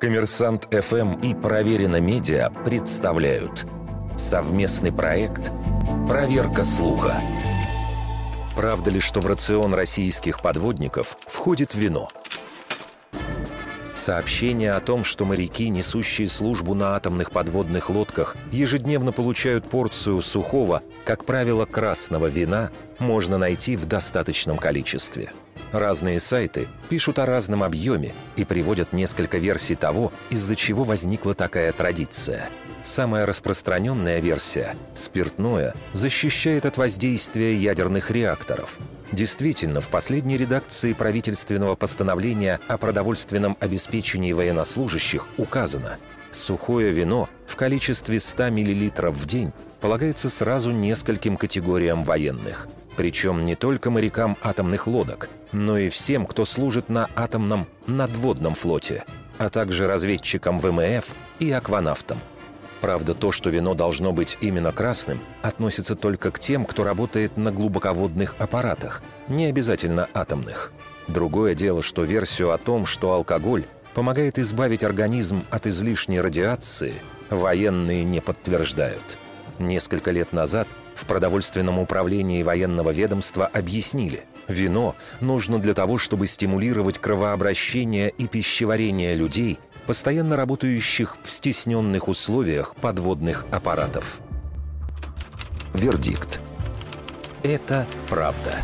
Коммерсант ФМ и Проверено Медиа представляют совместный проект «Проверка слуха». Правда ли, что в рацион российских подводников входит вино? Сообщение о том, что моряки, несущие службу на атомных подводных лодках, ежедневно получают порцию сухого, как правило, красного вина, можно найти в достаточном количестве – Разные сайты пишут о разном объеме и приводят несколько версий того, из-за чего возникла такая традиция. Самая распространенная версия – спиртное – защищает от воздействия ядерных реакторов. Действительно, в последней редакции правительственного постановления о продовольственном обеспечении военнослужащих указано – сухое вино в количестве 100 мл в день полагается сразу нескольким категориям военных – причем не только морякам атомных лодок, но и всем, кто служит на атомном надводном флоте, а также разведчикам ВМФ и акванавтам. Правда, то, что вино должно быть именно красным, относится только к тем, кто работает на глубоководных аппаратах, не обязательно атомных. Другое дело, что версию о том, что алкоголь помогает избавить организм от излишней радиации, военные не подтверждают. Несколько лет назад в продовольственном управлении военного ведомства объяснили, вино нужно для того, чтобы стимулировать кровообращение и пищеварение людей, постоянно работающих в стесненных условиях подводных аппаратов. Вердикт. Это правда.